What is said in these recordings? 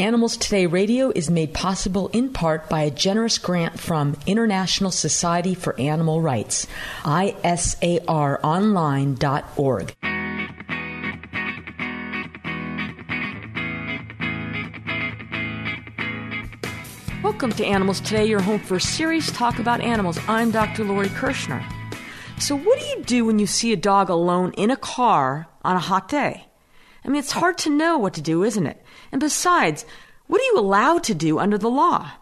Animals Today Radio is made possible in part by a generous grant from International Society for Animal Rights, isaronline.org. Welcome to Animals Today, your home for a serious talk about animals. I'm Dr. Lori Kirschner. So, what do you do when you see a dog alone in a car on a hot day? I mean, it's hard to know what to do, isn't it? And besides, what are you allowed to do under the law?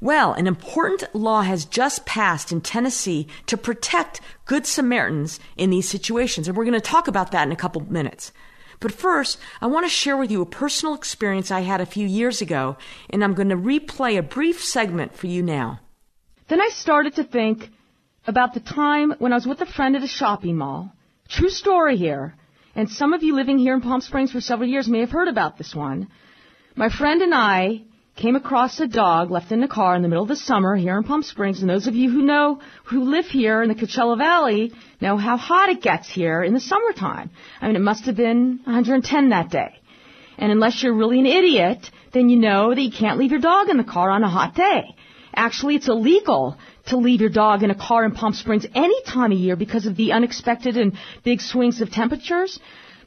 Well, an important law has just passed in Tennessee to protect Good Samaritans in these situations, and we're going to talk about that in a couple minutes. But first, I want to share with you a personal experience I had a few years ago, and I'm going to replay a brief segment for you now. Then I started to think about the time when I was with a friend at a shopping mall. True story here. And some of you living here in Palm Springs for several years may have heard about this one. My friend and I came across a dog left in the car in the middle of the summer here in Palm Springs. And those of you who know, who live here in the Coachella Valley, know how hot it gets here in the summertime. I mean, it must have been 110 that day. And unless you're really an idiot, then you know that you can't leave your dog in the car on a hot day. Actually, it's illegal to leave your dog in a car in Palm Springs any time of year because of the unexpected and big swings of temperatures.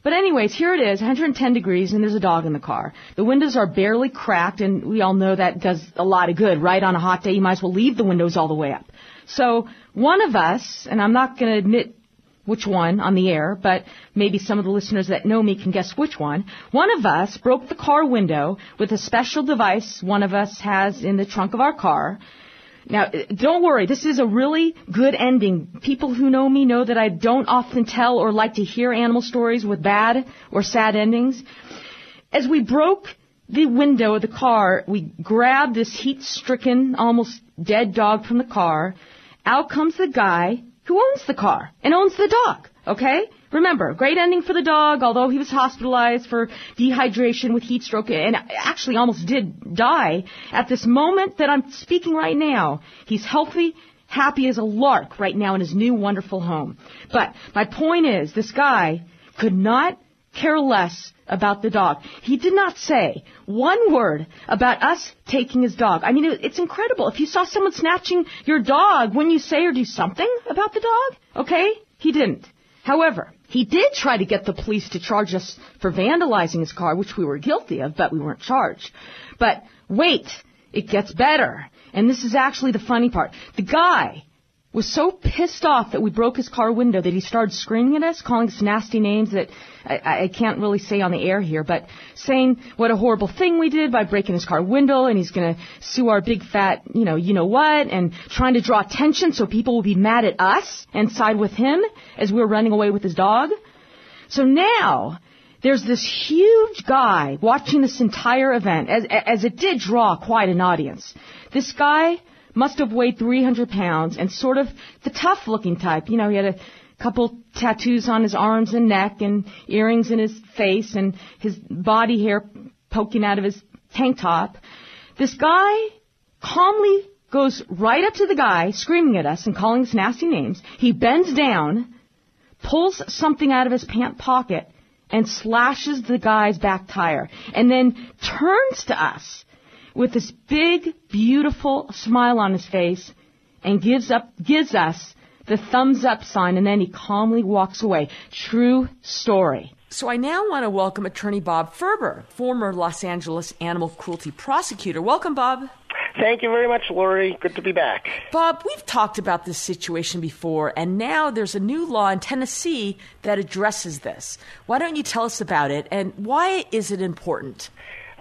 But anyways, here it is, 110 degrees, and there's a dog in the car. The windows are barely cracked, and we all know that does a lot of good, right? On a hot day, you might as well leave the windows all the way up. So one of us, and I'm not going to admit which one on the air, but maybe some of the listeners that know me can guess which one. One of us broke the car window with a special device one of us has in the trunk of our car. Now, eh, don't worry, this is a really good ending. People who know me know that I don't often tell or like to hear animal stories with bad or sad endings. As we broke the window of the car, we grabbed this heat-stricken, almost dead dog from the car. Out comes the guy who owns the car and owns the dog, okay? Remember, great ending for the dog, although he was hospitalized for dehydration with heat stroke and actually almost did die. At this moment that I'm speaking right now, he's healthy, happy as a lark right now in his new wonderful home. But my point is, this guy could not care less about the dog. He did not say one word about us taking his dog. I mean, it's incredible. If you saw someone snatching your dog, wouldn't you say or do something about the dog? Okay? He didn't. However, he did try to get the police to charge us for vandalizing his car, which we were guilty of, but we weren't charged. But wait, it gets better. And this is actually the funny part. The guy was so pissed off that we broke his car window that he started screaming at us, calling us nasty names that I, I can't really say on the air here, but saying what a horrible thing we did by breaking his car window and he's going to sue our big fat, you know, you know what, and trying to draw attention so people will be mad at us and side with him as we were running away with his dog. So now, there's this huge guy watching this entire event, as, as it did draw quite an audience. This guy must have weighed 300 pounds and sort of the tough looking type. You know, he had a couple tattoos on his arms and neck and earrings in his face and his body hair poking out of his tank top. This guy calmly goes right up to the guy screaming at us and calling us nasty names. He bends down, pulls something out of his pant pocket and slashes the guy's back tire and then turns to us with this big, beautiful smile on his face and gives up, gives us the thumbs up sign and then he calmly walks away. True story. So I now want to welcome attorney Bob Ferber, former Los Angeles animal cruelty prosecutor. Welcome, Bob. Thank you very much, Lori. Good to be back. Bob, we've talked about this situation before, and now there's a new law in Tennessee that addresses this. Why don't you tell us about it, and why is it important?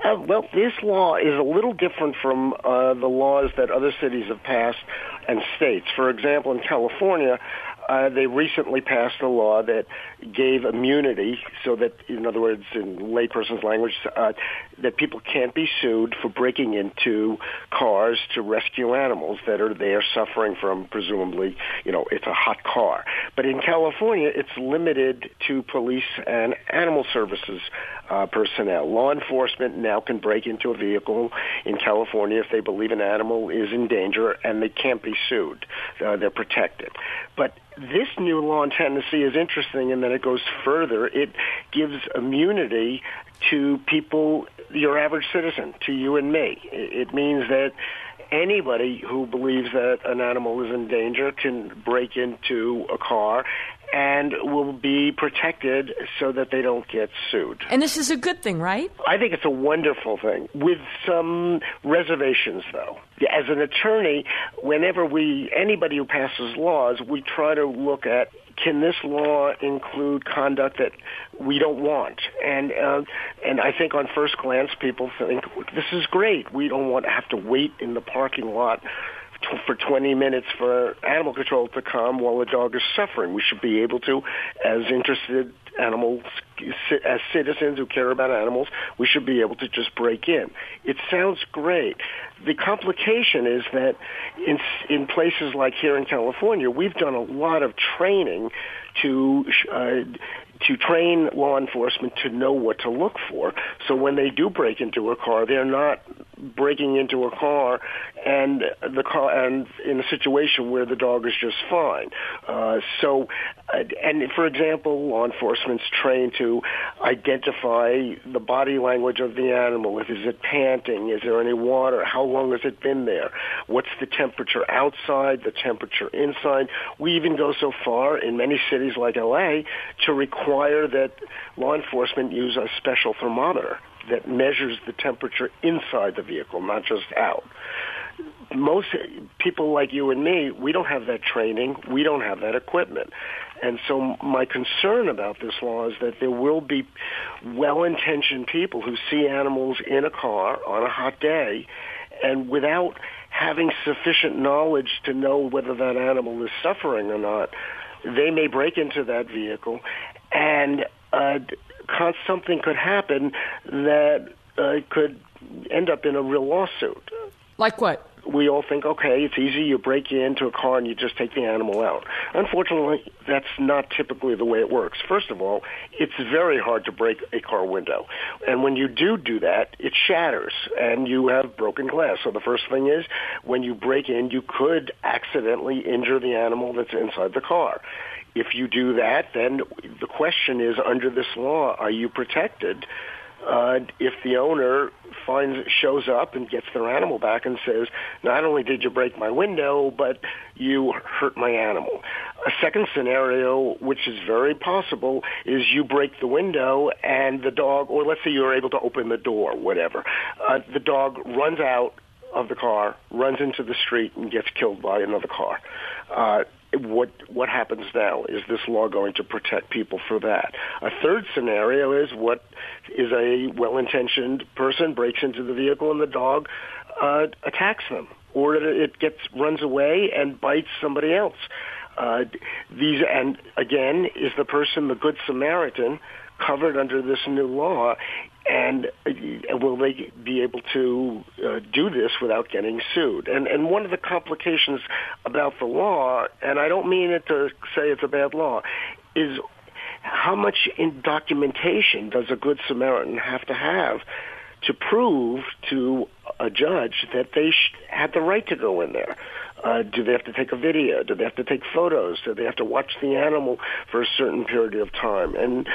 Uh, well, this law is a little different from uh, the laws that other cities have passed and states. For example, in California, uh, they recently passed a law that gave immunity, so that, in other words, in layperson's language, uh, that people can't be sued for breaking into cars to rescue animals that are there suffering from, presumably, you know, it's a hot car. But in California, it's limited to police and animal services uh, personnel. Law enforcement now can break into a vehicle in California if they believe an animal is in danger and they can't be sued. Uh, they're protected. But this new law in Tennessee is interesting in that it goes further. It gives immunity to people, your average citizen, to you and me. It means that anybody who believes that an animal is in danger can break into a car and will be protected so that they don't get sued. And this is a good thing, right? I think it's a wonderful thing, with some reservations, though. As an attorney, whenever we, anybody who passes laws, we try to look at can this law include conduct that we don't want? And uh, and I think on first glance, people think this is great. We don't want to have to wait in the parking lot for 20 minutes for animal control to come while the dog is suffering. We should be able to, as interested animals, as citizens who care about animals, we should be able to just break in. It sounds great. The complication is that in in places like here in California, we've done a lot of training to uh, to train law enforcement to know what to look for. So when they do break into a car, they're not breaking into a car and the car and in a situation where the dog is just fine. Uh, so, uh, and for example, law enforcement's trained to identify the body language of the animal. If is it panting? Is there any water? How long has it been there? What's the temperature outside? The temperature inside? We even go so far in many cities like LA to require that law enforcement use a special thermometer that measures the temperature inside the vehicle, not just out. Most people like you and me, we don't have that training. We don't have that equipment. And so my concern about this law is that there will be well-intentioned people who see animals in a car on a hot day and without having sufficient knowledge to know whether that animal is suffering or not, they may break into that vehicle and uh, something could happen that uh, could end up in a real lawsuit. Like what? We all think, okay, it's easy. You break into a car and you just take the animal out. Unfortunately, that's not typically the way it works. First of all, it's very hard to break a car window. And when you do do that, it shatters and you have broken glass. So the first thing is, when you break in, you could accidentally injure the animal that's inside the car. If you do that, then the question is, under this law, are you protected? Uh, if the owner finds shows up and gets their animal back and says, not only did you break my window, but you hurt my animal. A second scenario, which is very possible, is you break the window and the dog, or let's say you're able to open the door, whatever. Uh, the dog runs out of the car, runs into the street, and gets killed by another car. Uh, what what happens now? Is this law going to protect people for that? A third scenario is what is a well-intentioned person breaks into the vehicle and the dog uh, attacks them, or it gets runs away and bites somebody else. Uh, these and again is the person the good Samaritan covered under this new law and uh, will they be able to uh, do this without getting sued? And and one of the complications about the law, and I don't mean it to say it's a bad law, is how much in documentation does a good Samaritan have to have to prove to a judge that they sh- had the right to go in there? Uh, do they have to take a video? Do they have to take photos? Do they have to watch the animal for a certain period of time? And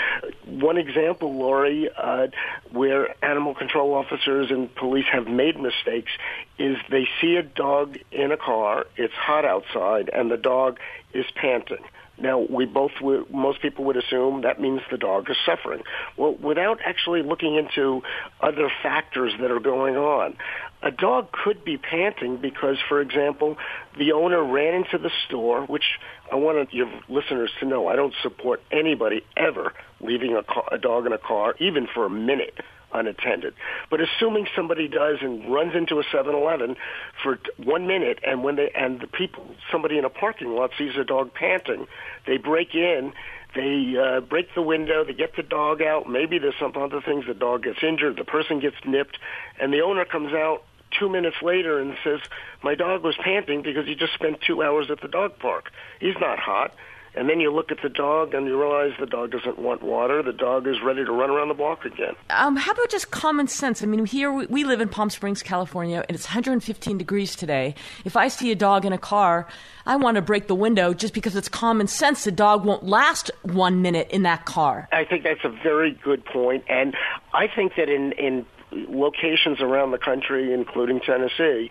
one example, Lori, uh, where animal control officers and police have made mistakes is they see a dog in a car, it's hot outside, and the dog is panting. Now, we both would, most people would assume that means the dog is suffering. Well, without actually looking into other factors that are going on, a dog could be panting because, for example, the owner ran into the store, which I want your listeners to know. I don't support anybody ever leaving a, car, a dog in a car, even for a minute unattended. But assuming somebody does and runs into a 7-Eleven for one minute, and when they and the people, somebody in a parking lot sees a dog panting, they break in. They uh, break the window. They get the dog out. Maybe there's some other things. The dog gets injured. The person gets nipped, and the owner comes out two minutes later and says, "My dog was panting because he just spent two hours at the dog park. He's not hot." And then you look at the dog and you realize the dog doesn't want water. The dog is ready to run around the block again. Um, how about just common sense? I mean, here we, we live in Palm Springs, California, and it's 115 degrees today. If I see a dog in a car, I want to break the window just because it's common sense the dog won't last one minute in that car. I think that's a very good point, and I think that in in locations around the country, including Tennessee,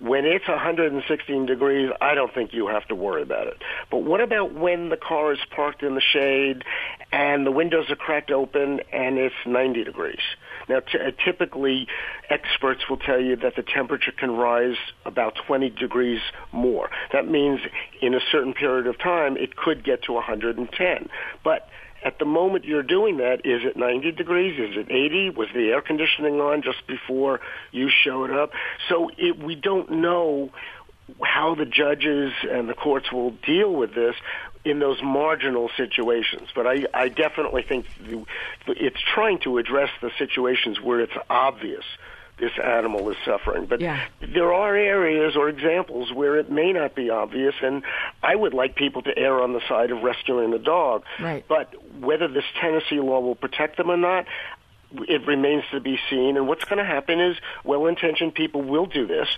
when it's 116 degrees, I don't think you have to worry about it. But what about when the car is parked in the shade and the windows are cracked open and it's 90 degrees? Now, t- uh, typically, experts will tell you that the temperature can rise about 20 degrees more. That means in a certain period of time, it could get to 110. But at the moment you're doing that, is it 90 degrees? Is it 80? Was the air conditioning on just before you showed up? So it, we don't know how the judges and the courts will deal with this in those marginal situations. But I, I definitely think it's trying to address the situations where it's obvious this animal is suffering. But yeah. there are areas or examples where it may not be obvious, and I would like people to err on the side of rescuing the dog. Right. But whether this Tennessee law will protect them or not, it remains to be seen. And what's going to happen is well-intentioned people will do this,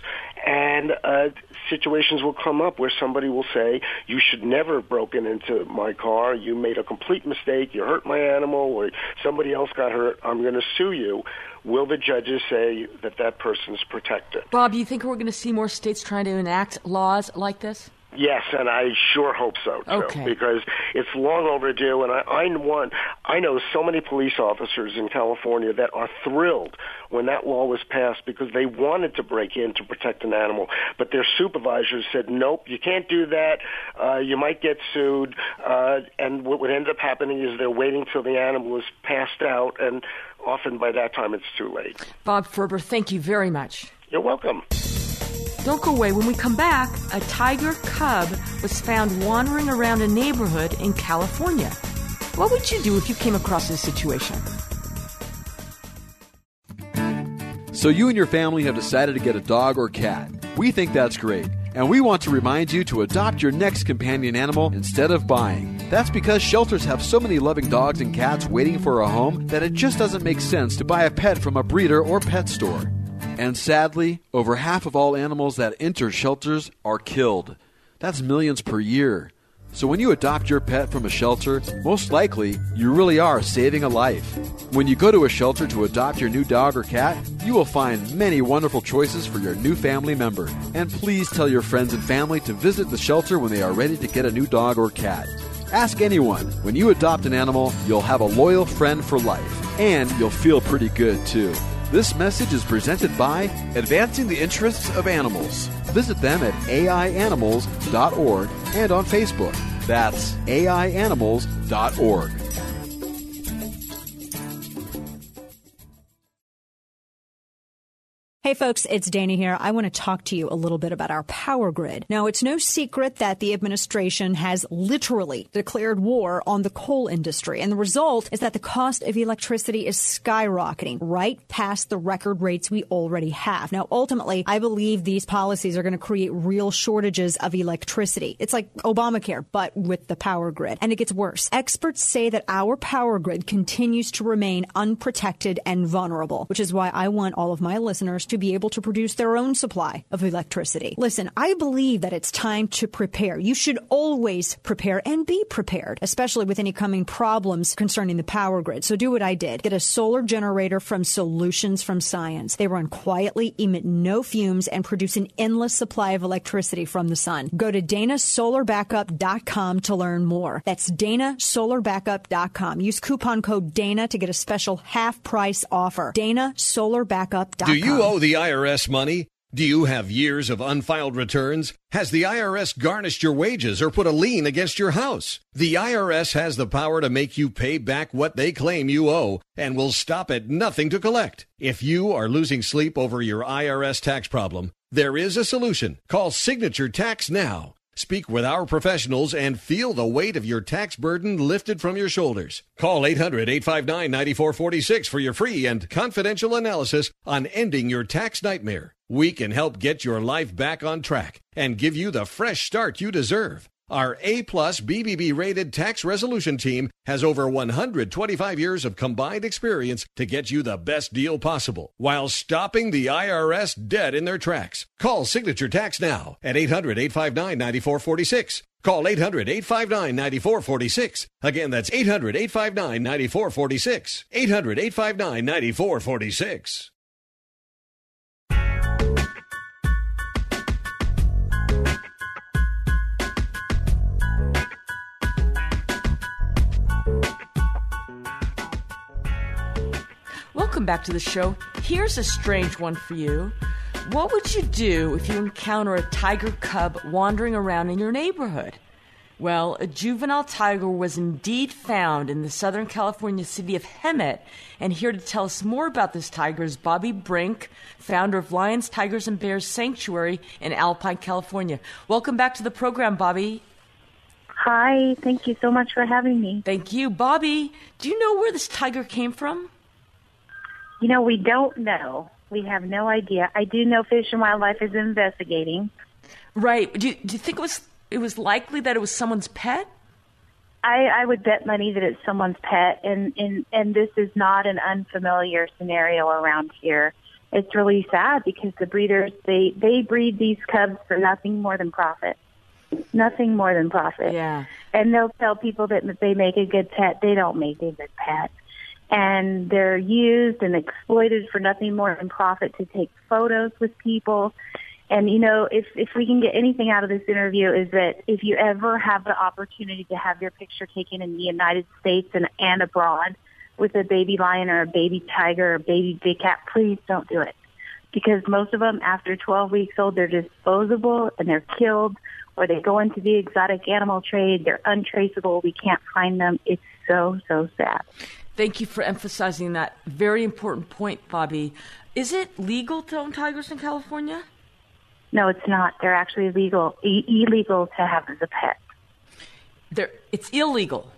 and uh, situations will come up where somebody will say, "You should never have broken into my car. You made a complete mistake. You hurt my animal, or somebody else got hurt. I'm going to sue you." Will the judges say that that person's protected? Bob, do you think we're going to see more states trying to enact laws like this? Yes, and I sure hope so too, okay. because it's long overdue. And I, I want, I know so many police officers in California that are thrilled when that law was passed because they wanted to break in to protect an animal, but their supervisors said, "Nope, you can't do that. Uh, you might get sued." Uh, and what would end up happening is they're waiting till the animal is passed out, and often by that time it's too late. Bob Ferber, thank you very much. You're welcome. Don't go away. When we come back, a tiger cub was found wandering around a neighborhood in California. What would you do if you came across this situation? So, you and your family have decided to get a dog or cat. We think that's great, and we want to remind you to adopt your next companion animal instead of buying. That's because shelters have so many loving dogs and cats waiting for a home that it just doesn't make sense to buy a pet from a breeder or pet store. And sadly, over half of all animals that enter shelters are killed. That's millions per year. So when you adopt your pet from a shelter, most likely you really are saving a life. When you go to a shelter to adopt your new dog or cat, you will find many wonderful choices for your new family member. And please tell your friends and family to visit the shelter when they are ready to get a new dog or cat. Ask anyone. When you adopt an animal, you'll have a loyal friend for life, and you'll feel pretty good too. This message is presented by Advancing the Interests of Animals. Visit them at aianimals.org and on Facebook. That's aianimals.org. Hey folks, it's Danny here. I want to talk to you a little bit about our power grid. Now, it's no secret that the administration has literally declared war on the coal industry, and the result is that the cost of electricity is skyrocketing right past the record rates we already have. Now, ultimately, I believe these policies are going to create real shortages of electricity. It's like Obamacare, but with the power grid. And it gets worse. Experts say that our power grid continues to remain unprotected and vulnerable, which is why I want all of my listeners to be able to produce their own supply of electricity. Listen, I believe that it's time to prepare. You should always prepare and be prepared, especially with any coming problems concerning the power grid. So do what I did. Get a solar generator from Solutions from Science. They run quietly, emit no fumes, and produce an endless supply of electricity from the sun. Go to danasolarbackup.com to learn more. That's danasolarbackup.com. Use coupon code DANA to get a special half price offer. danasolarbackup.com. Do you owe the IRS money? Do you have years of unfiled returns? Has the IRS garnished your wages or put a lien against your house? The IRS has the power to make you pay back what they claim you owe and will stop at nothing to collect. If you are losing sleep over your IRS tax problem, there is a solution. Call Signature Tax now. Speak with our professionals and feel the weight of your tax burden lifted from your shoulders. Call 800 859 9446 for your free and confidential analysis on ending your tax nightmare. We can help get your life back on track and give you the fresh start you deserve. Our A plus BBB rated tax resolution team has over 125 years of combined experience to get you the best deal possible while stopping the IRS dead in their tracks. Call Signature Tax now at 800 859 9446. Call 800 859 9446. Again, that's 800 859 9446. 800 859 9446. Welcome back to the show. Here's a strange one for you. What would you do if you encounter a tiger cub wandering around in your neighborhood? Well, a juvenile tiger was indeed found in the Southern California city of Hemet, and here to tell us more about this tiger is Bobbi Brink, founder of Lions, Tigers, and Bears Sanctuary in Alpine, California. Welcome back to the program, Bobbi. Hi, thank you so much for having me. Thank you. Bobbi, do you know where this tiger came from? You know, we don't know. We have no idea. I do know Fish and Wildlife is investigating. Right. Do you, do you think it was it was likely that it was someone's pet? I, I would bet money that it's someone's pet, and, and and this is not an unfamiliar scenario around here. It's really sad because the breeders they they breed these cubs for nothing more than profit, nothing more than profit. Yeah. And they'll tell people that they make a good pet. They don't make a good pet and they're used and exploited for nothing more than profit to take photos with people. And you know, if if we can get anything out of this interview is that if you ever have the opportunity to have your picture taken in the United States and and abroad with a baby lion or a baby tiger or a baby big cat, please don't do it. Because most of them after 12 weeks old, they're disposable and they're killed or they go into the exotic animal trade. They're untraceable. We can't find them. It's so, so sad. Thank you for emphasizing that very important point, Bobbi. Is it legal to own tigers in California? No, it's not. They're actually legal, e- illegal to have as a pet. They're, it's illegal.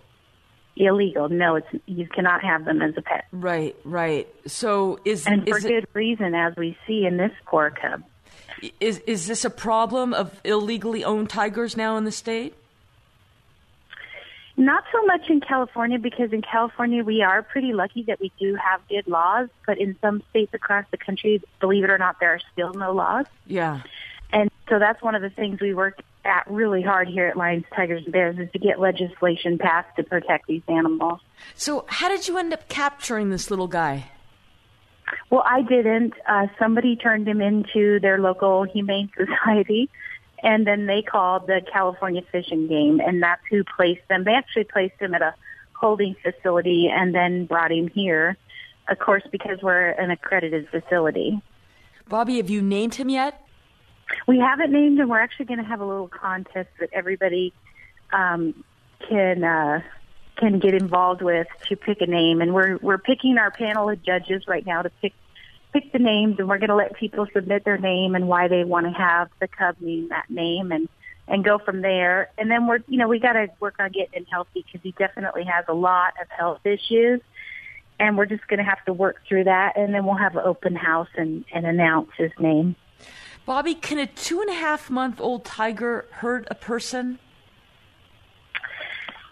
Illegal. No, it's you cannot have them as a pet. Right, right. So is and for is good reason, as we see in this poor cub. Is is this a problem of illegally owned tigers now in the state? Not so much in California because in California we are pretty lucky that we do have good laws, but in some states across the country, believe it or not, there are still no laws. Yeah. And so that's one of the things we work at really hard here at Lions, Tigers, and Bears is to get legislation passed to protect these animals. So how did you end up capturing this little guy? Well, I didn't. Uh, somebody turned him into their local humane society and then they called the California Fish and Game, and that's who placed them. They actually placed him at a holding facility and then brought him here, of course, because we're an accredited facility. Bobbi, have you named him yet? We haven't named him. We're actually going to have a little contest that everybody um, can uh, can get involved with to pick a name, and we're we're picking our panel of judges right now to pick pick the names and we're going to let people submit their name and why they want to have the cub name that name and and go from there. And then we're you know we got to work on getting him healthy because he definitely has a lot of health issues. And we're just going to have to work through that, and then we'll have an open house and, and announce his name. Bobbi, can a two and a half month old tiger hurt a person?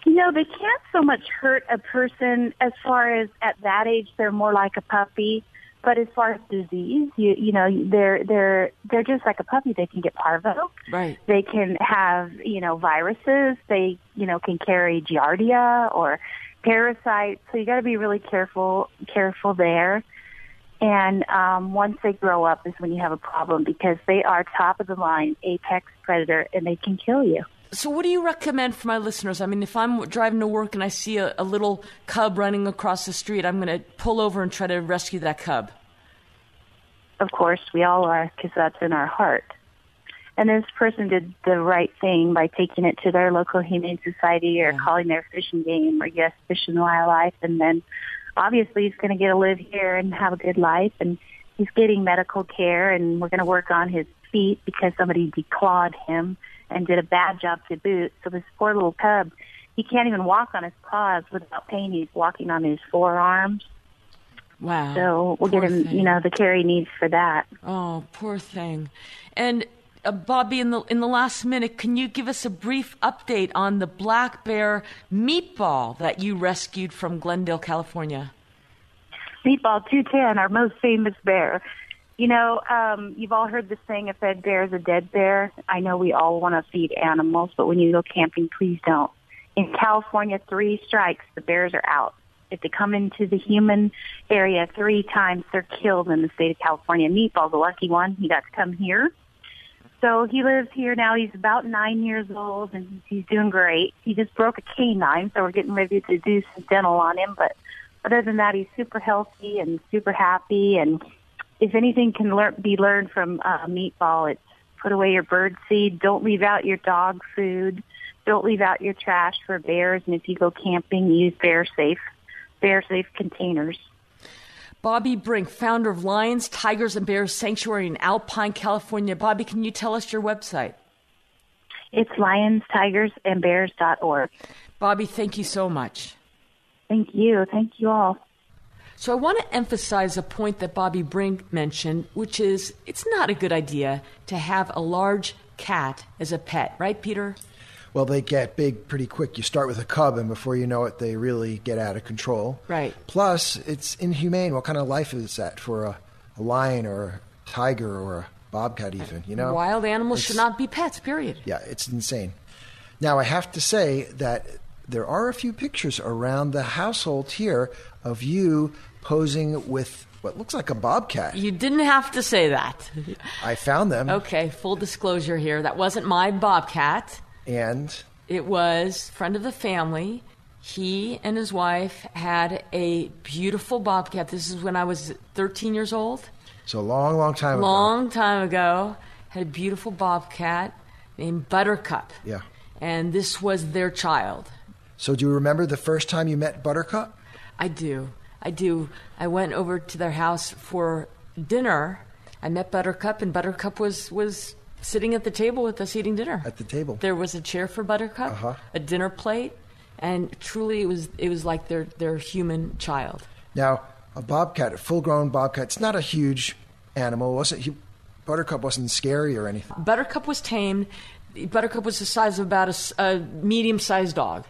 You know, they can't so much hurt a person as far as at that age, they're more like a puppy. But as far as disease, you you know they're they're they're just like a puppy. They can get parvo. Right. They can have you know viruses. They you know can carry giardia or parasites. So you got to be really careful careful there. And um, once they grow up is when you have a problem because they are top of the line apex predator and they can kill you. So, what do you recommend for my listeners? I mean, if I'm driving to work and I see a, a little cub running across the street, I'm going to pull over and try to rescue that cub. Of course, we all are because that's in our heart. And this person did the right thing by taking it to their local humane society or yeah. calling their Fish and Game or yes, Fish and Wildlife. And then obviously he's going to get to live here and have a good life. And he's getting medical care and we're going to work on his feet because somebody declawed him and did a bad job to boot. So this poor little cub, he can't even walk on his paws without pain. He's walking on his forearms. Wow. So we'll poor get him, thing. you know, the care he needs for that. Oh, poor thing. And Uh, Bobbi, in the in the last minute, can you give us a brief update on the black bear meatball that you rescued from Glendale, California? Meatball 210, our most famous bear. You know, um, you've all heard the saying, a fed bear is a dead bear. I know we all want to feed animals, but when you go camping, please don't. In California, three strikes, the bears are out. If they come into the human area three times, they're killed in the state of California. Meatball's a lucky one. He got to come here. So he lives here now. He's about nine years old and he's doing great. He just broke a canine, so we're getting ready to do some dental on him. But other than that, he's super healthy and super happy. And if anything can learn, be learned from uh, Meatball, it's put away your bird seed. Don't leave out your dog food. Don't leave out your trash for bears. And if you go camping, use bear safe, bear safe containers. Bobbi Brink, founder of Lions, Tigers, and Bears Sanctuary in Alpine, California. Bobbi, can you tell us your website? It's lionstigersandbears.org. Bobbi, thank you so much. Thank you. Thank you all. So I want to emphasize a point that Bobbi Brink mentioned, which is it's not a good idea to have a large cat as a pet, right, Peter? well, they get big pretty quick. You start with a cub, and before you know it, they really get out of control. Right. Plus, it's inhumane. What kind of life is that for a, a lion or a tiger or a bobcat, uh, even? You know, Wild animals It's- should not be pets, period. Yeah, it's insane. Now, I have to say that there are a few pictures around the household here of you posing with what looks like a bobcat. You didn't have to say that. I found them, Okay, full disclosure here. That wasn't my bobcat. and It was friend of the family. He and his wife had a beautiful bobcat. This is when I was 13 years old. so a long, long time ago. Long time ago, had a beautiful bobcat named Buttercup. Yeah. And this was their child. So, do you remember the first time you met Buttercup? I do. I do. I went over to their house for dinner. I met Buttercup, and Buttercup was, was sitting at the table with us eating dinner. At the table. There was a chair for Buttercup, Uh-huh. a dinner plate, and truly it was it was like their, their human child. Now, a bobcat, a full-grown bobcat, it's not a huge animal. It wasn't he, Buttercup wasn't scary or anything. Buttercup was tamed. Buttercup was the size of about a medium-sized dog,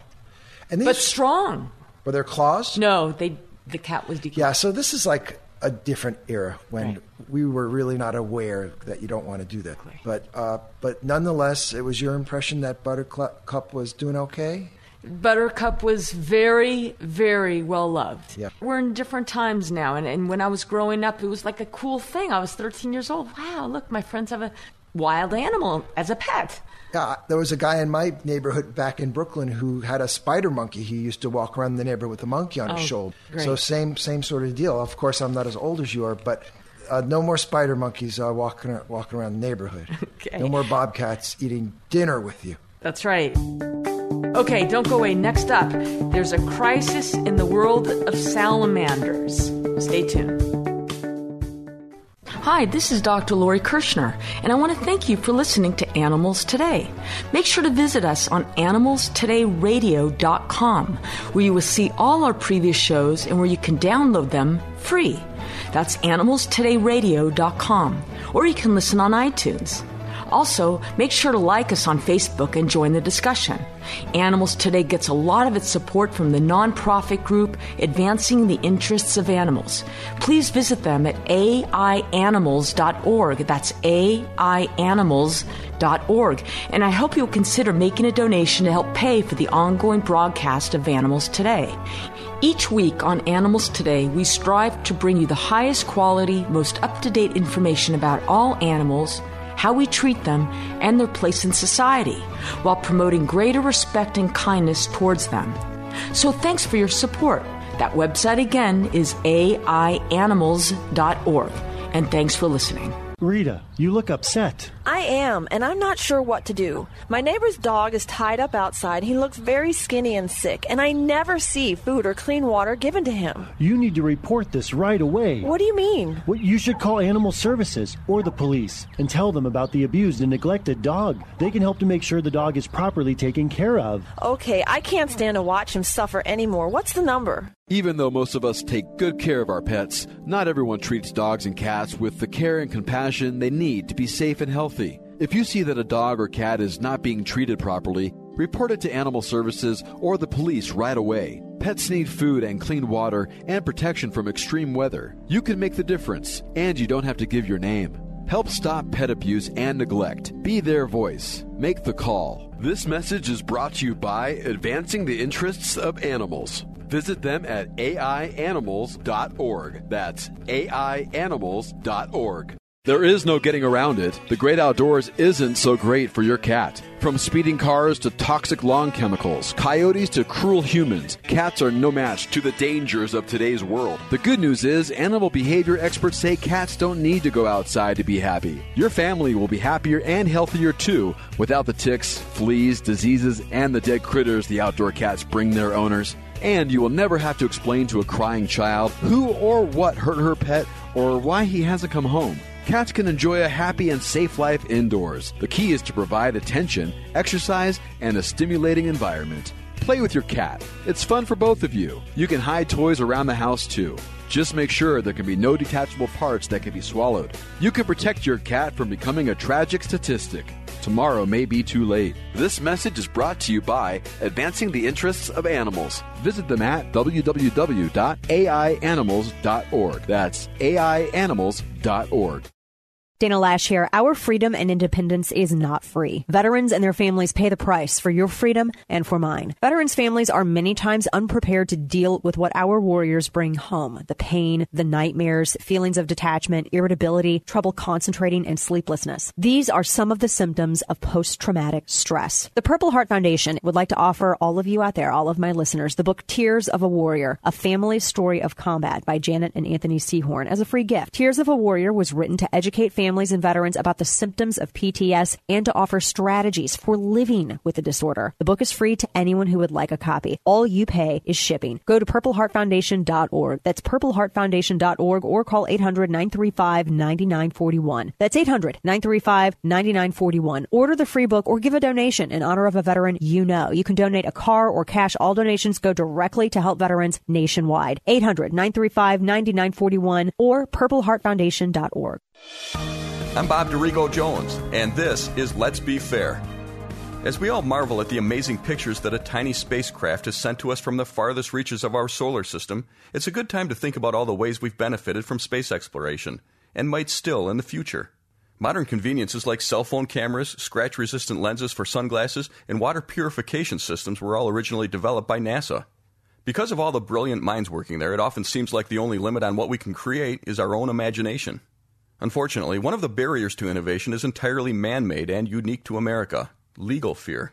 And these but strong. were their claws. No, they the cat was declawed. Yeah, so this is like a different era when Right. we were really not aware that you don't want to do that. But uh, but nonetheless, it was your impression that Buttercup was doing okay. Buttercup was very, very well loved. Yeah. We're in different times now, and, and when I was growing up, it was like a cool thing. I was 13 years old. Wow, look, my friends have a wild animal as a pet. Yeah, there was a guy in my neighborhood back in Brooklyn who had a spider monkey. He used to walk around the neighborhood with a monkey on his Oh, shoulder. great. So same same sort of deal. Of course, I'm not as old as you are, but uh, no more spider monkeys uh, walking walking around the neighborhood. Okay. No more bobcats eating dinner with you. That's right. Okay, don't go away. Next up, there's a crisis in the world of salamanders. Stay tuned. Hi, this is Dr. Lori Kirschner, and I want to thank you for listening to Animals Today. Make sure to visit us on animalstodayradio.com, where you will see all our previous shows and where you can download them free. That's animalstodayradio.com, or you can listen on iTunes. Also, make sure to like us on Facebook and join the discussion. Animals Today gets a lot of its support from the nonprofit group Advancing the Interests of Animals. Please visit them at aianimals.org. That's aianimals.org. And I hope you'll consider making a donation to help pay for the ongoing broadcast of Animals Today. Each week on Animals Today, we strive to bring you the highest quality, most up to date information about all animals how we treat them, and their place in society, while promoting greater respect and kindness towards them. So thanks for your support. That website again is aianimals.org. And thanks for listening. Rita, you look upset. I am, and I'm not sure what to do. My neighbor's dog is tied up outside. He looks very skinny and sick, and I never see food or clean water given to him. You need to report this right away. What do you mean? Well, you should call Animal Services or the police and tell them about the abused and neglected dog. They can help to make sure the dog is properly taken care of. Okay, I can't stand to watch him suffer anymore. What's the number? Even though most of us take good care of our pets, not everyone treats dogs and cats with the care and compassion they need to be safe and healthy. If you see that a dog or cat is not being treated properly, report it to animal services or the police right away. Pets need food and clean water and protection from extreme weather. You can make the difference, and you don't have to give your name. Help stop pet abuse and neglect. Be their voice. Make the call. This message is brought to you by Advancing the Interests of Animals. Visit them at aianimals.org. That's aianimals.org. There is no getting around it. The great outdoors isn't so great for your cat. From speeding cars to toxic lawn chemicals, coyotes to cruel humans, cats are no match to the dangers of today's world. The good news is, animal behavior experts say cats don't need to go outside to be happy. Your family will be happier and healthier too without the ticks, fleas, diseases, and the dead critters the outdoor cats bring their owners. And you will never have to explain to a crying child who or what hurt her pet or why he hasn't come home. Cats can enjoy a happy and safe life indoors. The key is to provide attention, exercise, and a stimulating environment. Play with your cat. It's fun for both of you. You can hide toys around the house too. Just make sure there can be no detachable parts that can be swallowed. You can protect your cat from becoming a tragic statistic. Tomorrow may be too late. This message is brought to you by Advancing the Interests of Animals. Visit them at www.aianimals.org. That's aianimals.org. Dana Loesch here. Our freedom and independence is not free. Veterans and their families pay the price for your freedom and for mine. Veterans' families are many times unprepared to deal with what our warriors bring home the pain, the nightmares, feelings of detachment, irritability, trouble concentrating, and sleeplessness. These are some of the symptoms of post traumatic stress. The Purple Heart Foundation would like to offer all of you out there, all of my listeners, the book Tears of a Warrior, a family story of combat by Janet and Anthony Seahorn as a free gift. Tears of a Warrior was written to educate families families and veterans about the symptoms of PTS and to offer strategies for living with the disorder. The book is free to anyone who would like a copy. All you pay is shipping. Go to purpleheartfoundation.org. That's purpleheartfoundation.org or call 800-935-9941. That's 800-935-9941. Order the free book or give a donation in honor of a veteran you know. You can donate a car or cash. All donations go directly to help veterans nationwide. 800-935-9941 or purpleheartfoundation.org. I'm Bob Dorigo Jones, and this is Let's Be Fair. As we all marvel at the amazing pictures that a tiny spacecraft has sent to us from the farthest reaches of our solar system, it's a good time to think about all the ways we've benefited from space exploration, and might still in the future. Modern conveniences like cell phone cameras, scratch resistant lenses for sunglasses, and water purification systems were all originally developed by NASA. Because of all the brilliant minds working there, it often seems like the only limit on what we can create is our own imagination. Unfortunately, one of the barriers to innovation is entirely man made and unique to America legal fear.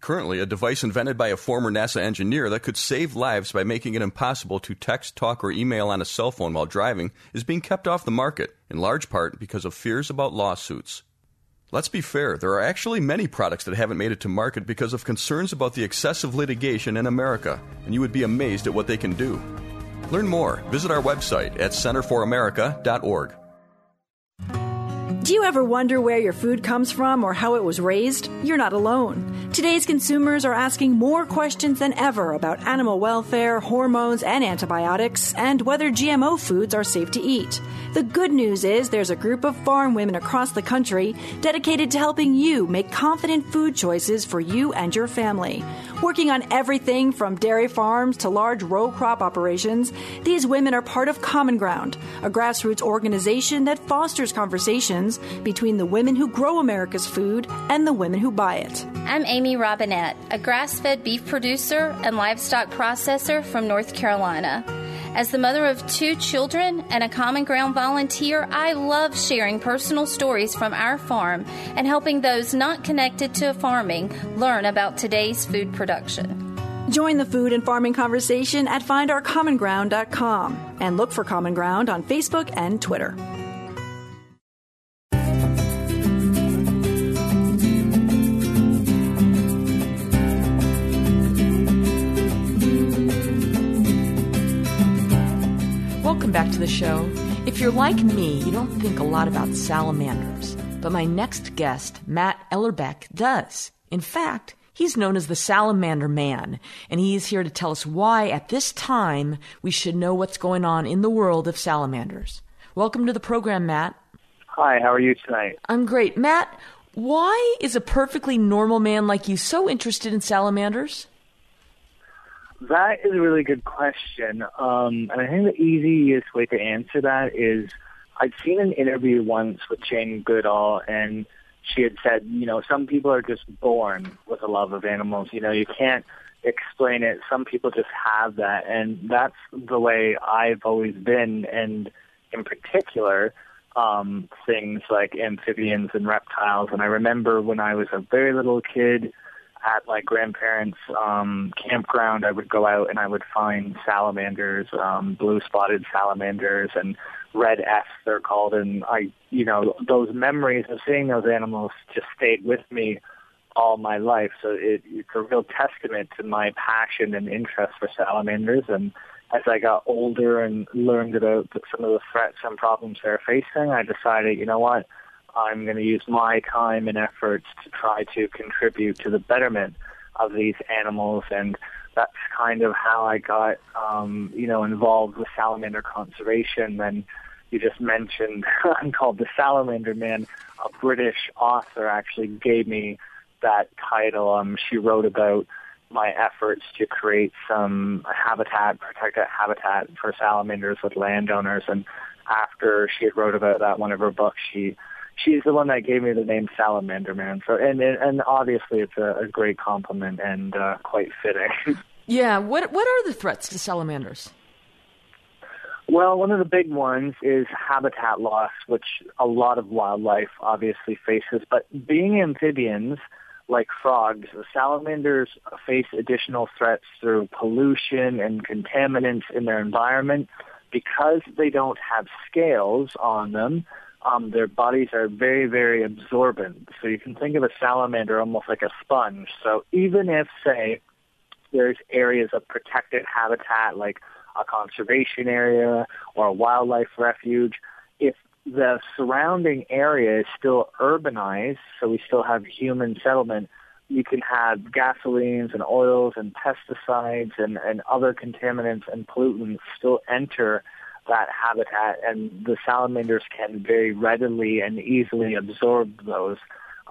Currently, a device invented by a former NASA engineer that could save lives by making it impossible to text, talk, or email on a cell phone while driving is being kept off the market, in large part because of fears about lawsuits. Let's be fair, there are actually many products that haven't made it to market because of concerns about the excessive litigation in America, and you would be amazed at what they can do. Learn more. Visit our website at centerforamerica.org. Do you ever wonder where your food comes from or how it was raised? You're not alone. Today's consumers are asking more questions than ever about animal welfare, hormones, and antibiotics, and whether GMO foods are safe to eat. The good news is there's a group of farm women across the country dedicated to helping you make confident food choices for you and your family. Working on everything from dairy farms to large row crop operations, these women are part of Common Ground, a grassroots organization that fosters conversations between the women who grow America's food and the women who buy it. I'm Amy Robinette, a grass fed beef producer and livestock processor from North Carolina. As the mother of two children and a Common Ground volunteer, I love sharing personal stories from our farm and helping those not connected to farming learn about today's food production. Join the food and farming conversation at findourcommonground.com and look for Common Ground on Facebook and Twitter. Back to the show. If you're like me, you don't think a lot about salamanders, but my next guest, Matt Ellerbeck, does. In fact, he's known as the Salamander Man, and he is here to tell us why, at this time, we should know what's going on in the world of salamanders. Welcome to the program, Matt. Hi, how are you tonight? I'm great. Matt, Why is a perfectly normal man like you so interested in salamanders? That is a really good question. Um, and I think the easiest way to answer that is I'd seen an interview once with Jane Goodall, and she had said, you know, some people are just born with a love of animals. You know, you can't explain it. Some people just have that, and that's the way I've always been. And in particular, um, things like amphibians and reptiles. And I remember when I was a very little kid at my grandparents' um, campground, I would go out and I would find salamanders, um, blue spotted salamanders, and red efts they're called. And I, you know, those memories of seeing those animals just stayed with me all my life. So it, it's a real testament to my passion and interest for salamanders. And as I got older and learned about some of the threats and problems they're facing, I decided, you know what, I'm going to use my time and efforts to try to contribute to the betterment of these animals. And that's kind of how I got, um, you know, involved with salamander conservation. And you just mentioned, I'm called the Salamander Man. A British author actually gave me that title. Um, she wrote about my efforts to create some habitat, protected habitat for salamanders with landowners. And after she had wrote about that one of her books, she she's the one that gave me the name Salamander Man. So and and obviously it's a, a great compliment and uh, quite fitting. yeah. What what are the threats to salamanders? Well, one of the big ones is habitat loss, which a lot of wildlife obviously faces. But being amphibians, like frogs, salamanders face additional threats through pollution and contaminants in their environment because they don't have scales on them um, their bodies are very, very absorbent. So you can think of a salamander almost like a sponge. So even if, say, there's areas of protected habitat like a conservation area or a wildlife refuge, if the surrounding area is still urbanized, so we still have human settlement, you can have gasolines and oils and pesticides and, and other contaminants and pollutants still enter that habitat, and the salamanders can very readily and easily absorb those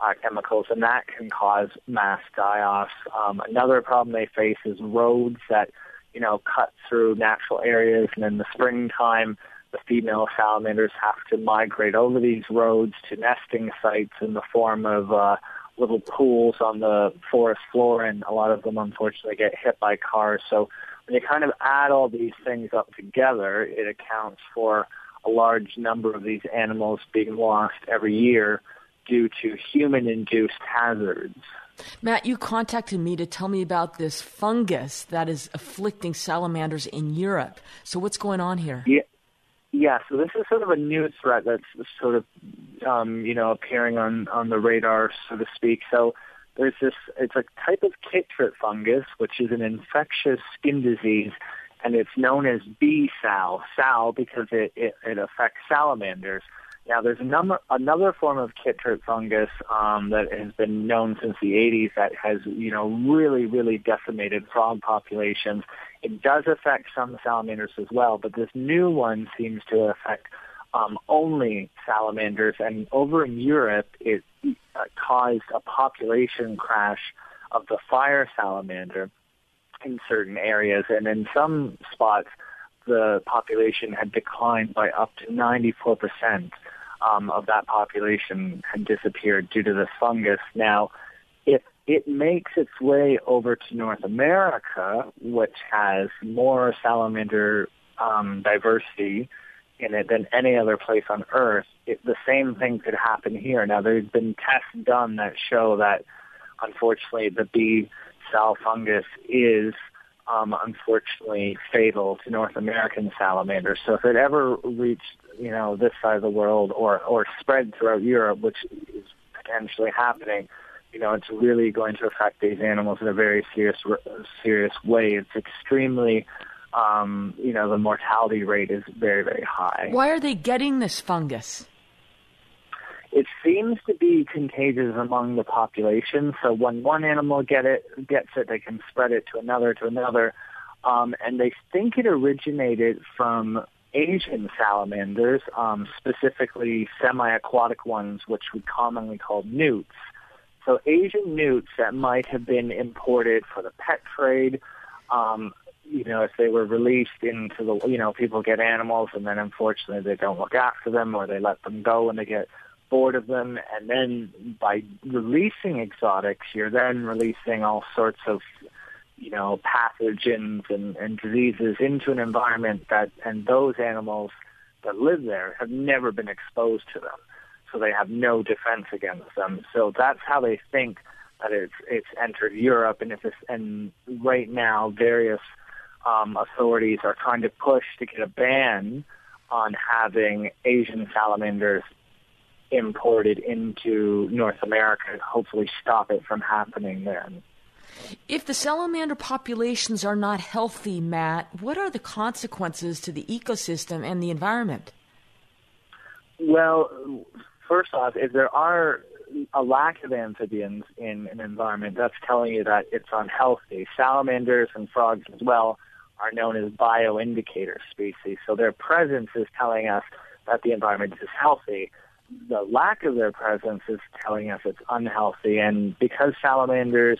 uh, chemicals, and that can cause mass die-offs. Um, another problem they face is roads that, you know, cut through natural areas, and in the springtime, the female salamanders have to migrate over these roads to nesting sites in the form of uh, little pools on the forest floor, and a lot of them unfortunately get hit by cars. So when you kind of add all these things up together, it accounts for a large number of these animals being lost every year due to human-induced hazards. Matt, you contacted me to tell me about this fungus that is afflicting salamanders in Europe. So what's going on here? Yeah. Yeah, so this is sort of a new threat that's sort of, um, you know, appearing on, on the radar, so to speak. So there's this, it's a type of chytrid fungus, which is an infectious skin disease, and it's known as bee sal, sow because it, it, it affects salamanders. Now, there's number, another form of chytrid fungus um, that has been known since the 80s that has, you know, really, really decimated frog populations. It does affect some salamanders as well, but this new one seems to affect um, only salamanders. And over in Europe, it uh, caused a population crash of the fire salamander in certain areas. And in some spots, the population had declined by up to 94% um, of that population had disappeared due to this fungus. Now, if it makes its way over to North America, which has more salamander um, diversity in it than any other place on Earth, it, the same thing could happen here. Now, there's been tests done that show that, unfortunately, the bee sow fungus is um, unfortunately fatal to North American salamanders. So if it ever reached, you know, this side of the world or or spread throughout Europe, which is potentially happening, you know, it's really going to affect these animals in a very serious serious way. It's extremely um, you know, the mortality rate is very, very high. Why are they getting this fungus? It seems to be contagious among the population. So when one animal get it, gets it, they can spread it to another, to another. Um, and they think it originated from Asian salamanders, um, specifically semi-aquatic ones, which we commonly call newts. So Asian newts that might have been imported for the pet trade, um, you know, if they were released into the, you know, people get animals and then unfortunately they don't look after them or they let them go and they get bored of them. And then by releasing exotics, you're then releasing all sorts of, you know, pathogens and, and diseases into an environment that, and those animals that live there have never been exposed to them. So they have no defense against them. So that's how they think that it's, it's entered Europe. And if it's, and right now various um, authorities are trying to push to get a ban on having Asian salamanders imported into North America and hopefully stop it from happening there. If the salamander populations are not healthy, Matt, what are the consequences to the ecosystem and the environment? Well, first off, if there are a lack of amphibians in an environment, that's telling you that it's unhealthy. Salamanders and frogs as well are known as bioindicator species. So their presence is telling us that the environment is healthy. The lack of their presence is telling us it's unhealthy. And because salamanders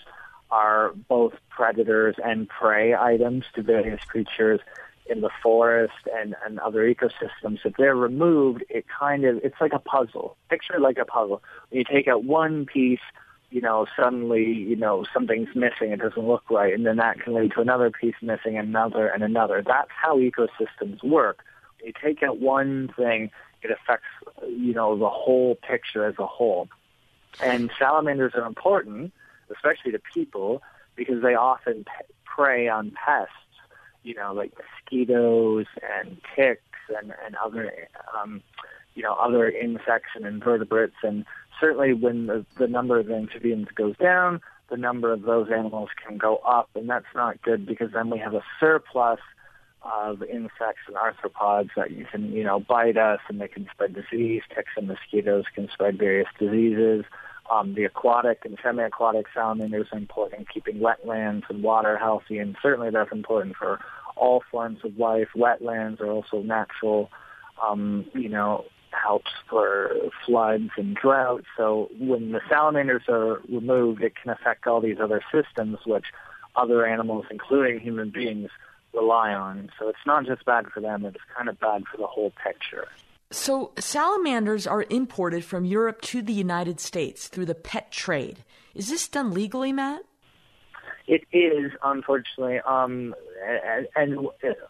are both predators and prey items to various creatures in the forest and, and other ecosystems, if they're removed, it kind of, it's like a puzzle. Picture it like a puzzle. When you take out one piece, you know, suddenly, you know, something's missing, it doesn't look right, and then that can lead to another piece missing, another, and another. That's how ecosystems work. You take out one thing, it affects, you know, the whole picture as a whole. And salamanders are important, especially to people, because they often pe- prey on pests, you know, like mosquitoes and ticks and, and other, um, you know, other insects and invertebrates and certainly when the, the number of amphibians goes down, the number of those animals can go up, and that's not good because then we have a surplus of insects and arthropods that you can, you know, bite us and they can spread disease. Ticks and mosquitoes can spread various diseases. Um, the aquatic and semi-aquatic salamanders are important in keeping wetlands and water healthy, and certainly that's important for all forms of life. Wetlands are also natural, um, you know, helps for floods and drought. So when the salamanders are removed, it can affect all these other systems, which other animals, including human beings, rely on. So it's not just bad for them, it's kind of bad for the whole picture. So salamanders are imported from Europe to the United States through the pet trade. Is this done legally, Matt? It is, unfortunately, um, and, and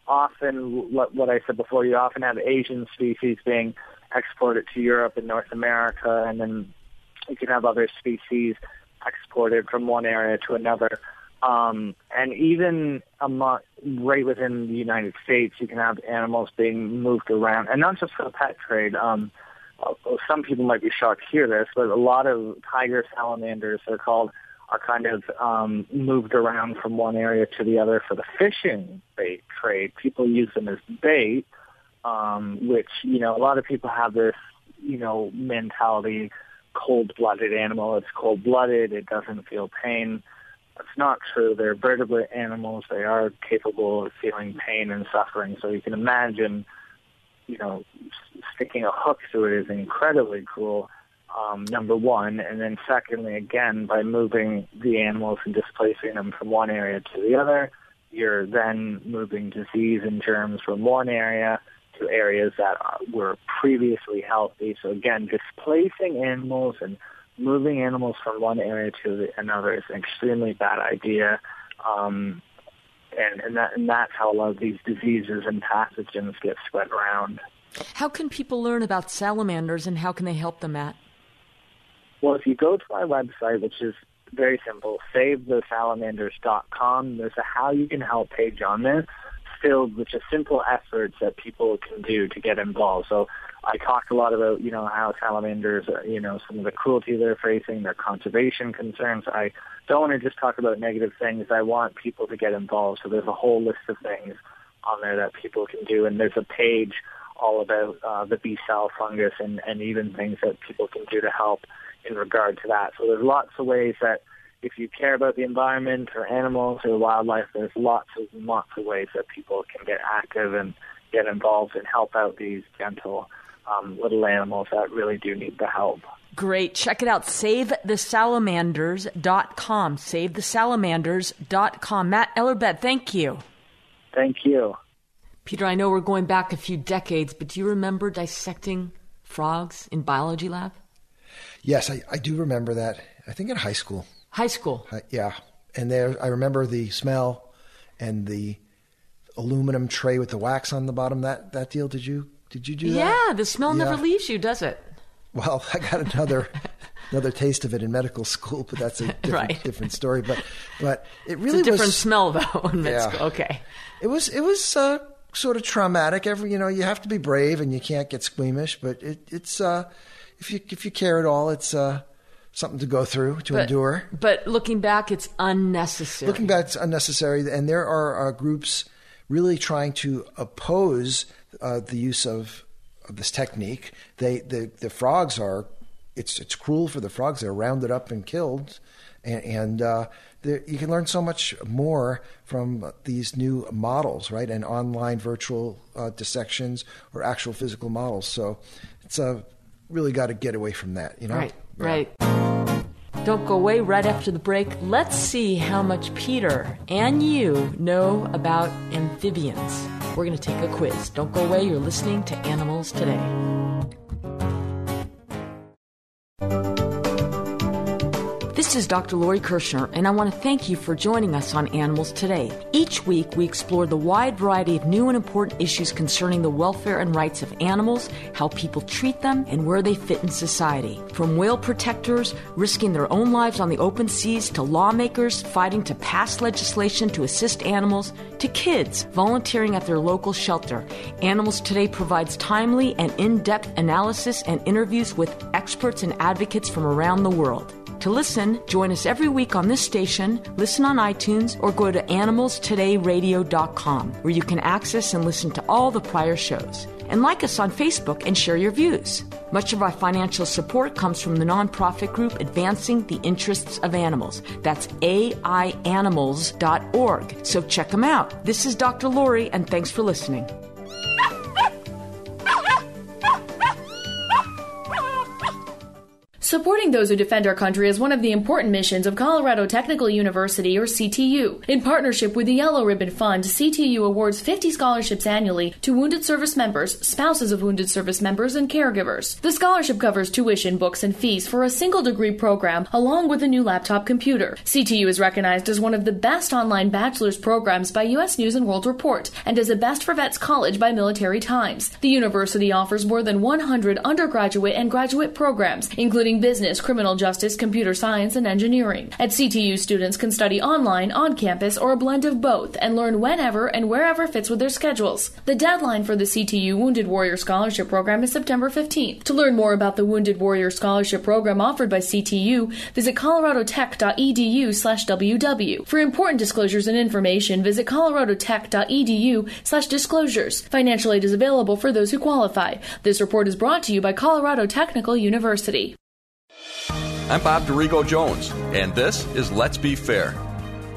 often what I said before, you often have Asian species being export it to Europe and North America, and then you can have other species exported from one area to another. Um, and even among, right within the United States, you can have animals being moved around, and not just for the pet trade. Um, uh, some people might be shocked to hear this, but a lot of tiger salamanders, they're called, are kind of um, moved around from one area to the other for the fishing bait trade. People use them as bait, um, which, you know, a lot of people have this, you know, mentality, cold-blooded animal. It's cold-blooded. It doesn't feel pain. That's not true. They're vertebrate animals. They are capable of feeling pain and suffering. So you can imagine, you know, sticking a hook through it is incredibly cruel, um, number one. And then secondly, again, by moving the animals and displacing them from one area to the other, you're then moving disease and germs from one area to areas that were previously healthy. So again, displacing animals and moving animals from one area to another is an extremely bad idea. Um, and, and, that, and that's how a lot of these diseases and pathogens get spread around. How can people learn about salamanders and how can they help them, Matt? Well, if you go to my website, which is very simple, savethesalamanders.com, there's a how you can help page on there filled with just simple efforts that people can do to get involved. So I talked a lot about, you know, how salamanders, are, you know, some of the cruelty they're facing, their conservation concerns. I don't want to just talk about negative things. I want people to get involved. So there's a whole list of things on there that people can do. And there's a page all about uh, the Bsal fungus and, and even things that people can do to help in regard to that. So there's lots of ways that if you care about the environment or animals or wildlife, there's lots of lots of ways that people can get active and get involved and help out these gentle um, little animals that really do need the help. Great. Check it out. SaveTheSalamanders.com. SaveTheSalamanders.com. Matt Ellerbeck, thank you. Thank you. Peter, I know we're going back a few decades, but do you remember dissecting frogs in biology lab? Yes, I, I do remember that. I think in high school. High school. Uh, yeah. And there, I remember the smell and the aluminum tray with the wax on the bottom. That that deal. Did you did you do that? Yeah, the smell Yeah. never leaves you, does it? Well, I got another another taste of it in medical school, but that's a different, Right. different story. But but it It's really a different was smell though in med Yeah. school. Okay. It was it was uh, sort of traumatic. Every you know you have to be brave and you can't get squeamish, but it, it's uh, if you if you care at all, it's uh, something to go through to But- endure. But looking back, it's unnecessary. Looking back, it's unnecessary, and there are uh, groups really trying to oppose uh, the use of, of this technique. They the the frogs are it's it's cruel for the frogs. They're rounded up and killed, and, and uh, you can learn so much more from these new models, right? And online virtual uh, dissections or actual physical models. So it's uh, really got to get away from that, you know. Right, right. Don't go away right after the break. Let's see how much Peter and you know about amphibians. We're going to take a quiz. Don't go away. You're listening to Animals Today. This is Dr. Lori Kirshner, and I want to thank you for joining us on Animals Today. Each week, we explore the wide variety of new and important issues concerning the welfare and rights of animals, how people treat them, and where they fit in society. From whale protectors risking their own lives on the open seas to lawmakers fighting to pass legislation to assist animals to kids volunteering at their local shelter. Animals Today provides timely and in depth analysis and interviews with experts and advocates from around the world. To listen, join us every week on this station, listen on iTunes, or go to animalstodayradio.com, where you can access and listen to all the prior shows. And like us on Facebook and share your views. Much of our financial support comes from the nonprofit group Advancing the Interests of Animals. That's aianimals.org. So check them out. This is Dr. Lori, and thanks for listening. Supporting those who defend our country is one of the important missions of Colorado Technical University, or CTU. In partnership with the Yellow Ribbon Fund, CTU awards 50 scholarships annually to wounded service members, spouses of wounded service members, and caregivers. The scholarship covers tuition, books, and fees for a single degree program, along with a new laptop computer. CTU is recognized as one of the best online bachelor's programs by U.S. News and World Report, and as a Best for Vets college by Military Times. The university offers more than 100 undergraduate and graduate programs, including business, criminal justice, computer science, and engineering. At CTU, students can study online, on campus, or a blend of both, and learn whenever and wherever fits with their schedules. The deadline for the CTU Wounded Warrior Scholarship Program is September 15th. To learn more about the Wounded Warrior Scholarship Program offered by CTU, visit coloradotech.edu slash WW. For important disclosures and information, visit coloradotech.edu slash disclosures. Financial aid is available for those who qualify. This report is brought to you by Colorado Technical University. I'm Bob Dorigo Jones, and this is Let's Be Fair.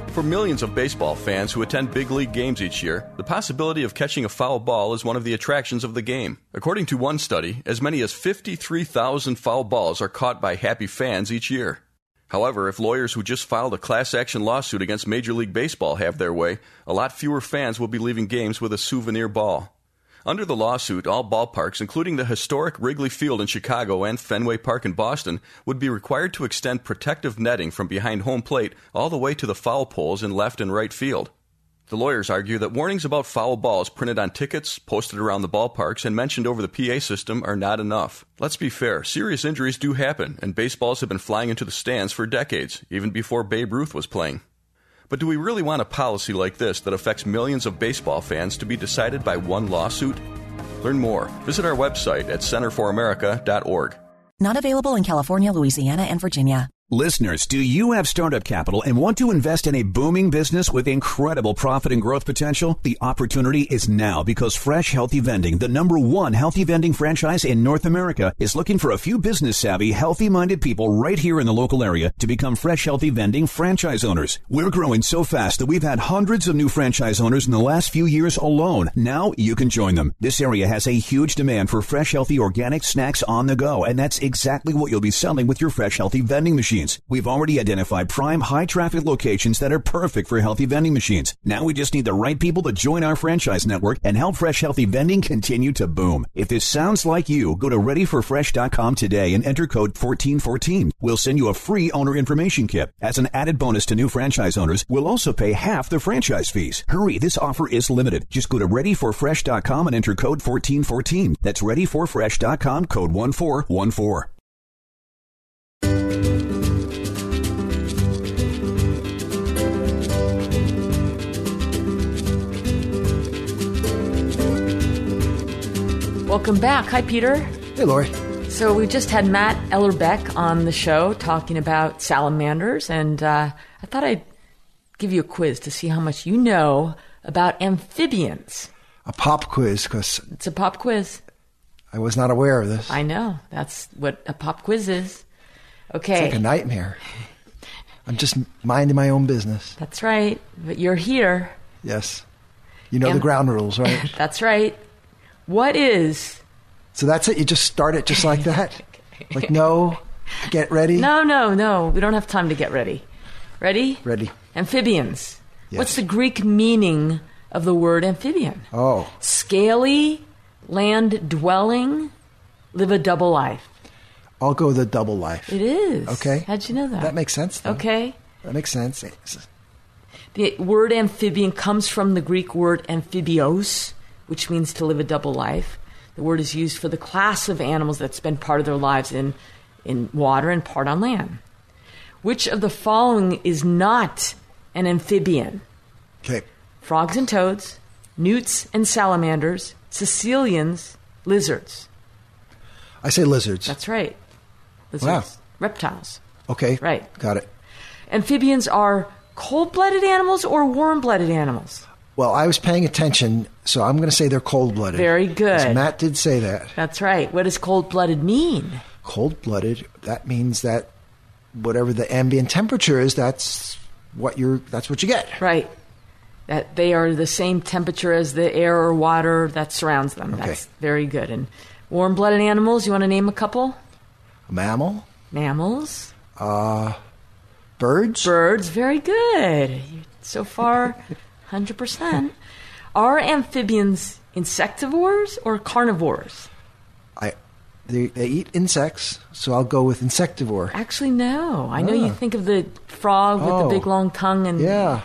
For millions of baseball fans who attend big league games each year, the possibility of catching a foul ball is one of the attractions of the game. According to one study, as many as 53,000 foul balls are caught by happy fans each year. However, if lawyers who just filed a class action lawsuit against Major League Baseball have their way, a lot fewer fans will be leaving games with a souvenir ball. Under the lawsuit, all ballparks, including the historic Wrigley Field in Chicago and Fenway Park in Boston, would be required to extend protective netting from behind home plate all the way to the foul poles in left and right field. The lawyers argue that warnings about foul balls printed on tickets, posted around the ballparks, and mentioned over the PA system are not enough. Let's be fair, serious injuries do happen, and baseballs have been flying into the stands for decades, even before Babe Ruth was playing. But do we really want a policy like this that affects millions of baseball fans to be decided by one lawsuit? Learn more. Visit our website at centerforamerica.org. Not available in California, Louisiana, and Virginia. Listeners, do you have startup capital and want to invest in a booming business with incredible profit and growth potential? The opportunity is now because Fresh Healthy Vending, the number one healthy vending franchise in North America, is looking for a few business savvy, healthy minded people right here in the local area to become Fresh Healthy Vending franchise owners. We're growing so fast that we've had hundreds of new franchise owners in the last few years alone. Now you can join them. This area has a huge demand for fresh, healthy, organic snacks on the go, and that's exactly what you'll be selling with your Fresh Healthy Vending machine machines. We've already identified prime high traffic locations that are perfect for healthy vending machines. Now we just need the right people to join our franchise network and help Fresh Healthy Vending continue to boom. If this sounds like you, go to readyforfresh.com today and enter code 1414. We'll send you a free owner information kit. As an added bonus to new franchise owners, we'll also pay half the franchise fees. Hurry, this offer is limited. Just go to readyforfresh.com and enter code 1414. That's readyforfresh.com code 1414. Welcome back. Hi, Peter. Hey, Lori. So we just had Matt Ellerbeck on the show talking about salamanders, and uh, I thought I'd give you a quiz to see how much you know about amphibians. A pop quiz, because It's a pop quiz. I was not aware of this. I know. That's what a pop quiz is. Okay, it's like a nightmare. I'm just minding my own business. That's right. But you're here. Yes. You know the ground rules, right? That's right. What is. so that's it. You just start it just like that? Like, no, get ready. No, no, no. We don't have time to get ready. Ready? Ready. Amphibians. Yes. What's the Greek meaning of the word amphibian? Oh, Scaly, land dwelling, live a double life. I'll go the double life. It is. Okay. How'd you know that? That makes sense. Though. Okay. That makes sense. The word amphibian comes from the Greek word amphibios, which means to live a double life. The word is used for the class of animals that spend part of their lives in, in water and part on land. Which of the following is not an amphibian? Okay. Frogs and toads, newts and salamanders, caecilians, lizards. I say lizards. That's right. Lizards. Wow. Reptiles. Okay. Right. Got it. Amphibians are cold blooded animals or warm blooded animals? Well, I was paying attention, so I'm going to say they're cold blooded. Very good. Matt did say that. That's right. What does cold blooded mean? Cold blooded, that means that whatever the ambient temperature is, that's what you're that's what you get. Right. That they are the same temperature as the air or water that surrounds them. Okay. That's very good. And warm blooded animals, you want to name a couple? A mammal, Mammals? uh birds? Birds, very good. So far, 100%. Are amphibians insectivores or carnivores? I they, they eat insects, so I'll go with insectivore. Actually, no. I know you Ah. think of the frog with Oh. the big long tongue and Yeah.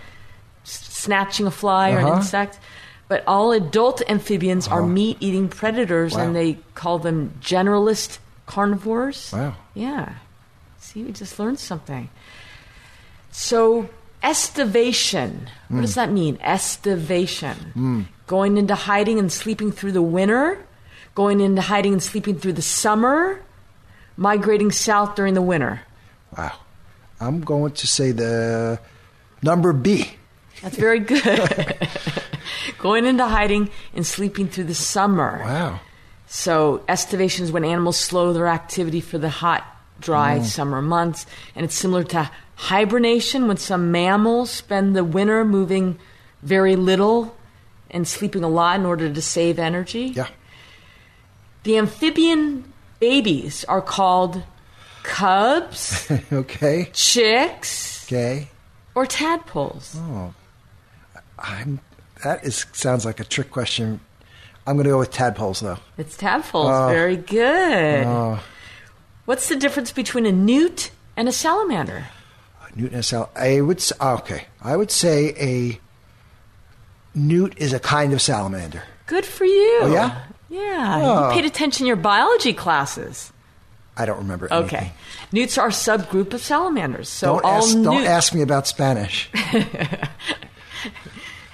snatching a fly or an Uh-huh. insect. But all adult amphibians are meat eating predators and they call them generalist carnivores. Wow. Yeah. See, we just learned something. So, estivation. What does that mean? Estivation. Going into hiding and sleeping through the winter, going into hiding and sleeping through the summer, migrating south during the winter. Wow. I'm going to say the number B. That's very good. going into hiding and sleeping through the summer. Wow. So, estivation is when animals slow their activity for the hot, dry Mm. summer months. And it's similar to hibernation when some mammals spend the winter moving very little and sleeping a lot in order to save energy. Yeah. The amphibian babies are called cubs, okay. chicks, Okay. or tadpoles. Oh. I'm that is sounds like a trick question. I'm going to go with tadpoles though. It's tadpoles. Oh. Very good. Oh. What's the difference between a newt and a salamander? Newt and a sal- I would ah, okay. I would say a newt is a kind of salamander. Good for you. Oh, yeah? Yeah. Oh. You paid attention in your biology classes. I don't remember. Anything. Okay. Newts are a subgroup of salamanders. So don't all ask, newt. don't ask me about Spanish. How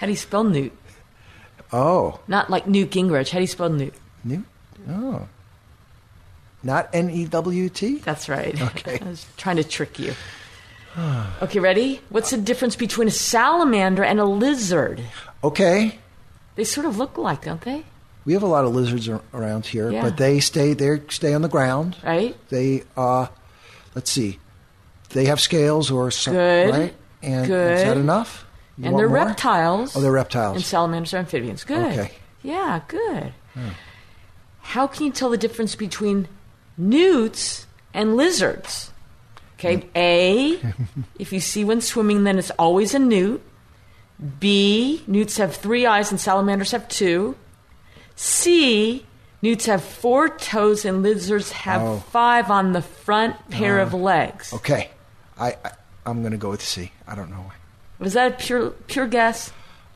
do you spell newt? Oh, Not like Newt Gingrich. How do you spell newt? newt. Oh, Not N E W T? That's right. Okay. I was trying to trick you. Okay, ready? What's the difference between a salamander and a lizard? Okay. They sort of look alike, don't they? We have a lot of lizards ar- around here, Yeah. but they stay they stay on the ground. Right. They uh let's see. They have scales or some, Good. right? And Good. is that enough? You and want they're more? reptiles. Oh, they're reptiles. And salamanders are amphibians. Good. Okay. Yeah, good. How can you tell the difference between newts and lizards? Okay, A, if you see one swimming, then it's always a newt. B, newts have three eyes and salamanders have two. C, newts have four toes and lizards have Oh. five on the front pair of legs. Okay. I, I I'm going to go with C. I don't know. Was that a pure pure guess?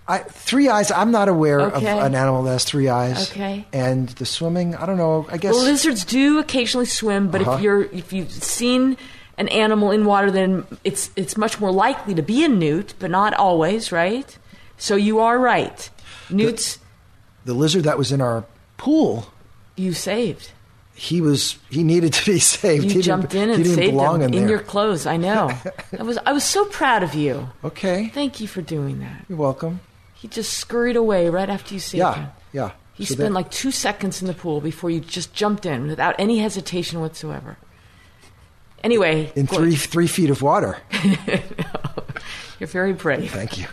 I, three eyes. I'm not aware Okay. of an animal that has three eyes. Okay. And the swimming, I don't know. I guess Well, lizards do occasionally swim, but Uh-huh. if you're if you've seen an animal in water, then it's it's much more likely to be a newt, but not always, right? So you are right. Newts the lizard that was in our pool, you saved. he was he needed to be saved. You he jumped in and saved belong them in, your clothes. I know. I was I was so proud of you. Okay. Thank you for doing that. You're welcome. He just scurried away right after you saved Yeah. him. Yeah. He So spent that- like two seconds in the pool before you just jumped in without any hesitation whatsoever. Anyway, in three three feet of water. You're very brave. Thank you.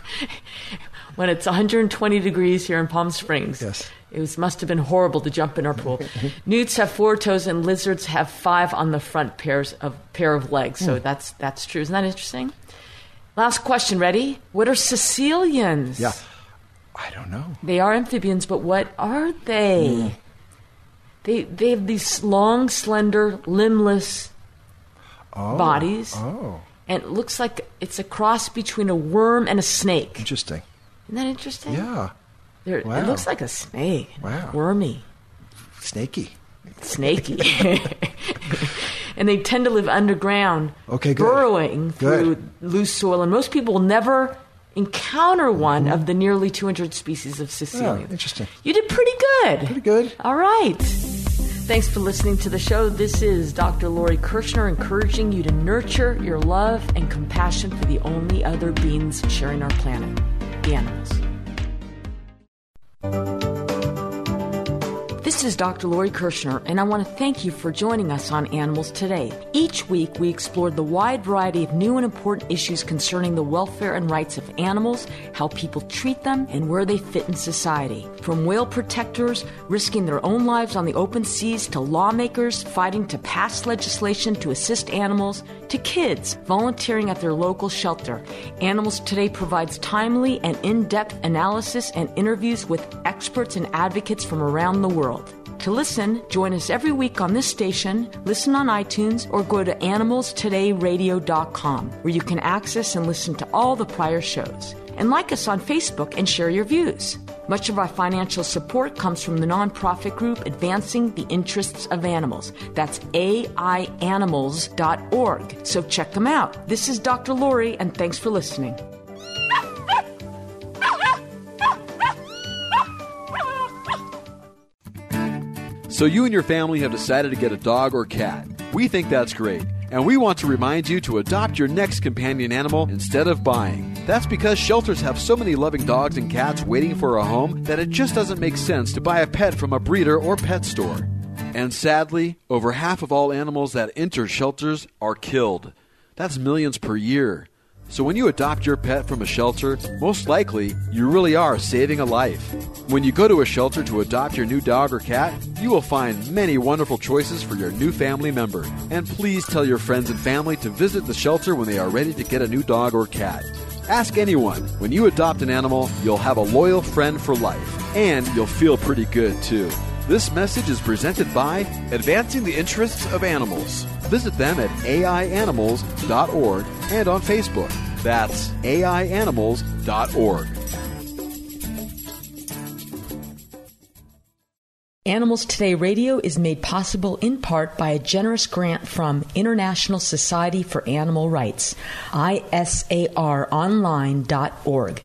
when it's 120 degrees here in Palm Springs. Yes. It was, must have been horrible to jump in our pool. Newts have four toes and lizards have five on the front pairs of pair of legs. So Hmm. that's that's true. Isn't that interesting? Last question. Ready? What are caecilians? Yeah. I don't know. They are amphibians, but what are they? Hmm. They they have these long, slender, limbless Oh. bodies, Oh, and it looks like it's a cross between a worm and a snake. interesting. Isn't that interesting? Yeah. They're, Wow. It looks like a snake. Wow. Wormy. Snaky. Snaky. and they tend to live underground, Okay, good. burrowing through Good. loose soil. And most people will never encounter one of the nearly 200 species of Mm-hmm. Yeah, interesting. You did pretty good. Pretty good. All right. Thanks for listening to the show. This is Dr. Lori Kirshner encouraging you to nurture your love and compassion for the only other beings sharing our planet, the animals. This is Dr. Lori Kirshner, and I want to thank you for joining us on Animals Today. Each week, we explore the wide variety of new and important issues concerning the welfare and rights of animals, how people treat them, and where they fit in society. From whale protectors risking their own lives on the open seas to lawmakers fighting to pass legislation to assist animals to kids volunteering at their local shelter. Animals Today provides timely and in depth analysis and interviews with experts and advocates from around the world. To listen, join us every week on this station, listen on iTunes, or go to animalstodayradio.com, where you can access and listen to all the prior shows. And like us on Facebook and share your views. Much of our financial support comes from the nonprofit group Advancing the Interests of Animals. That's AIAnimals.org. So check them out. This is Dr. Lori, and thanks for listening. So you and your family have decided to get a dog or cat. We think that's great. And we want to remind you to adopt your next companion animal instead of buying. That's because shelters have so many loving dogs and cats waiting for a home that it just doesn't make sense to buy a pet from a breeder or pet store. And sadly, over half of all animals that enter shelters are killed. That's millions per year. So when you adopt your pet from a shelter, most likely you really are saving a life. When you go to a shelter to adopt your new dog or cat, you will find many wonderful choices for your new family member. And please tell your friends and family to visit the shelter when they are ready to get a new dog or cat. Ask anyone. When you adopt an animal, you'll have a loyal friend for life. And you'll feel pretty good too. This message is presented by Advancing the Interests of Animals. Visit them at aianimals.org and on Facebook. That's aianimals.org. Animals Today Radio is made possible in part by a generous grant from International Society for Animal Rights, isaronline.org.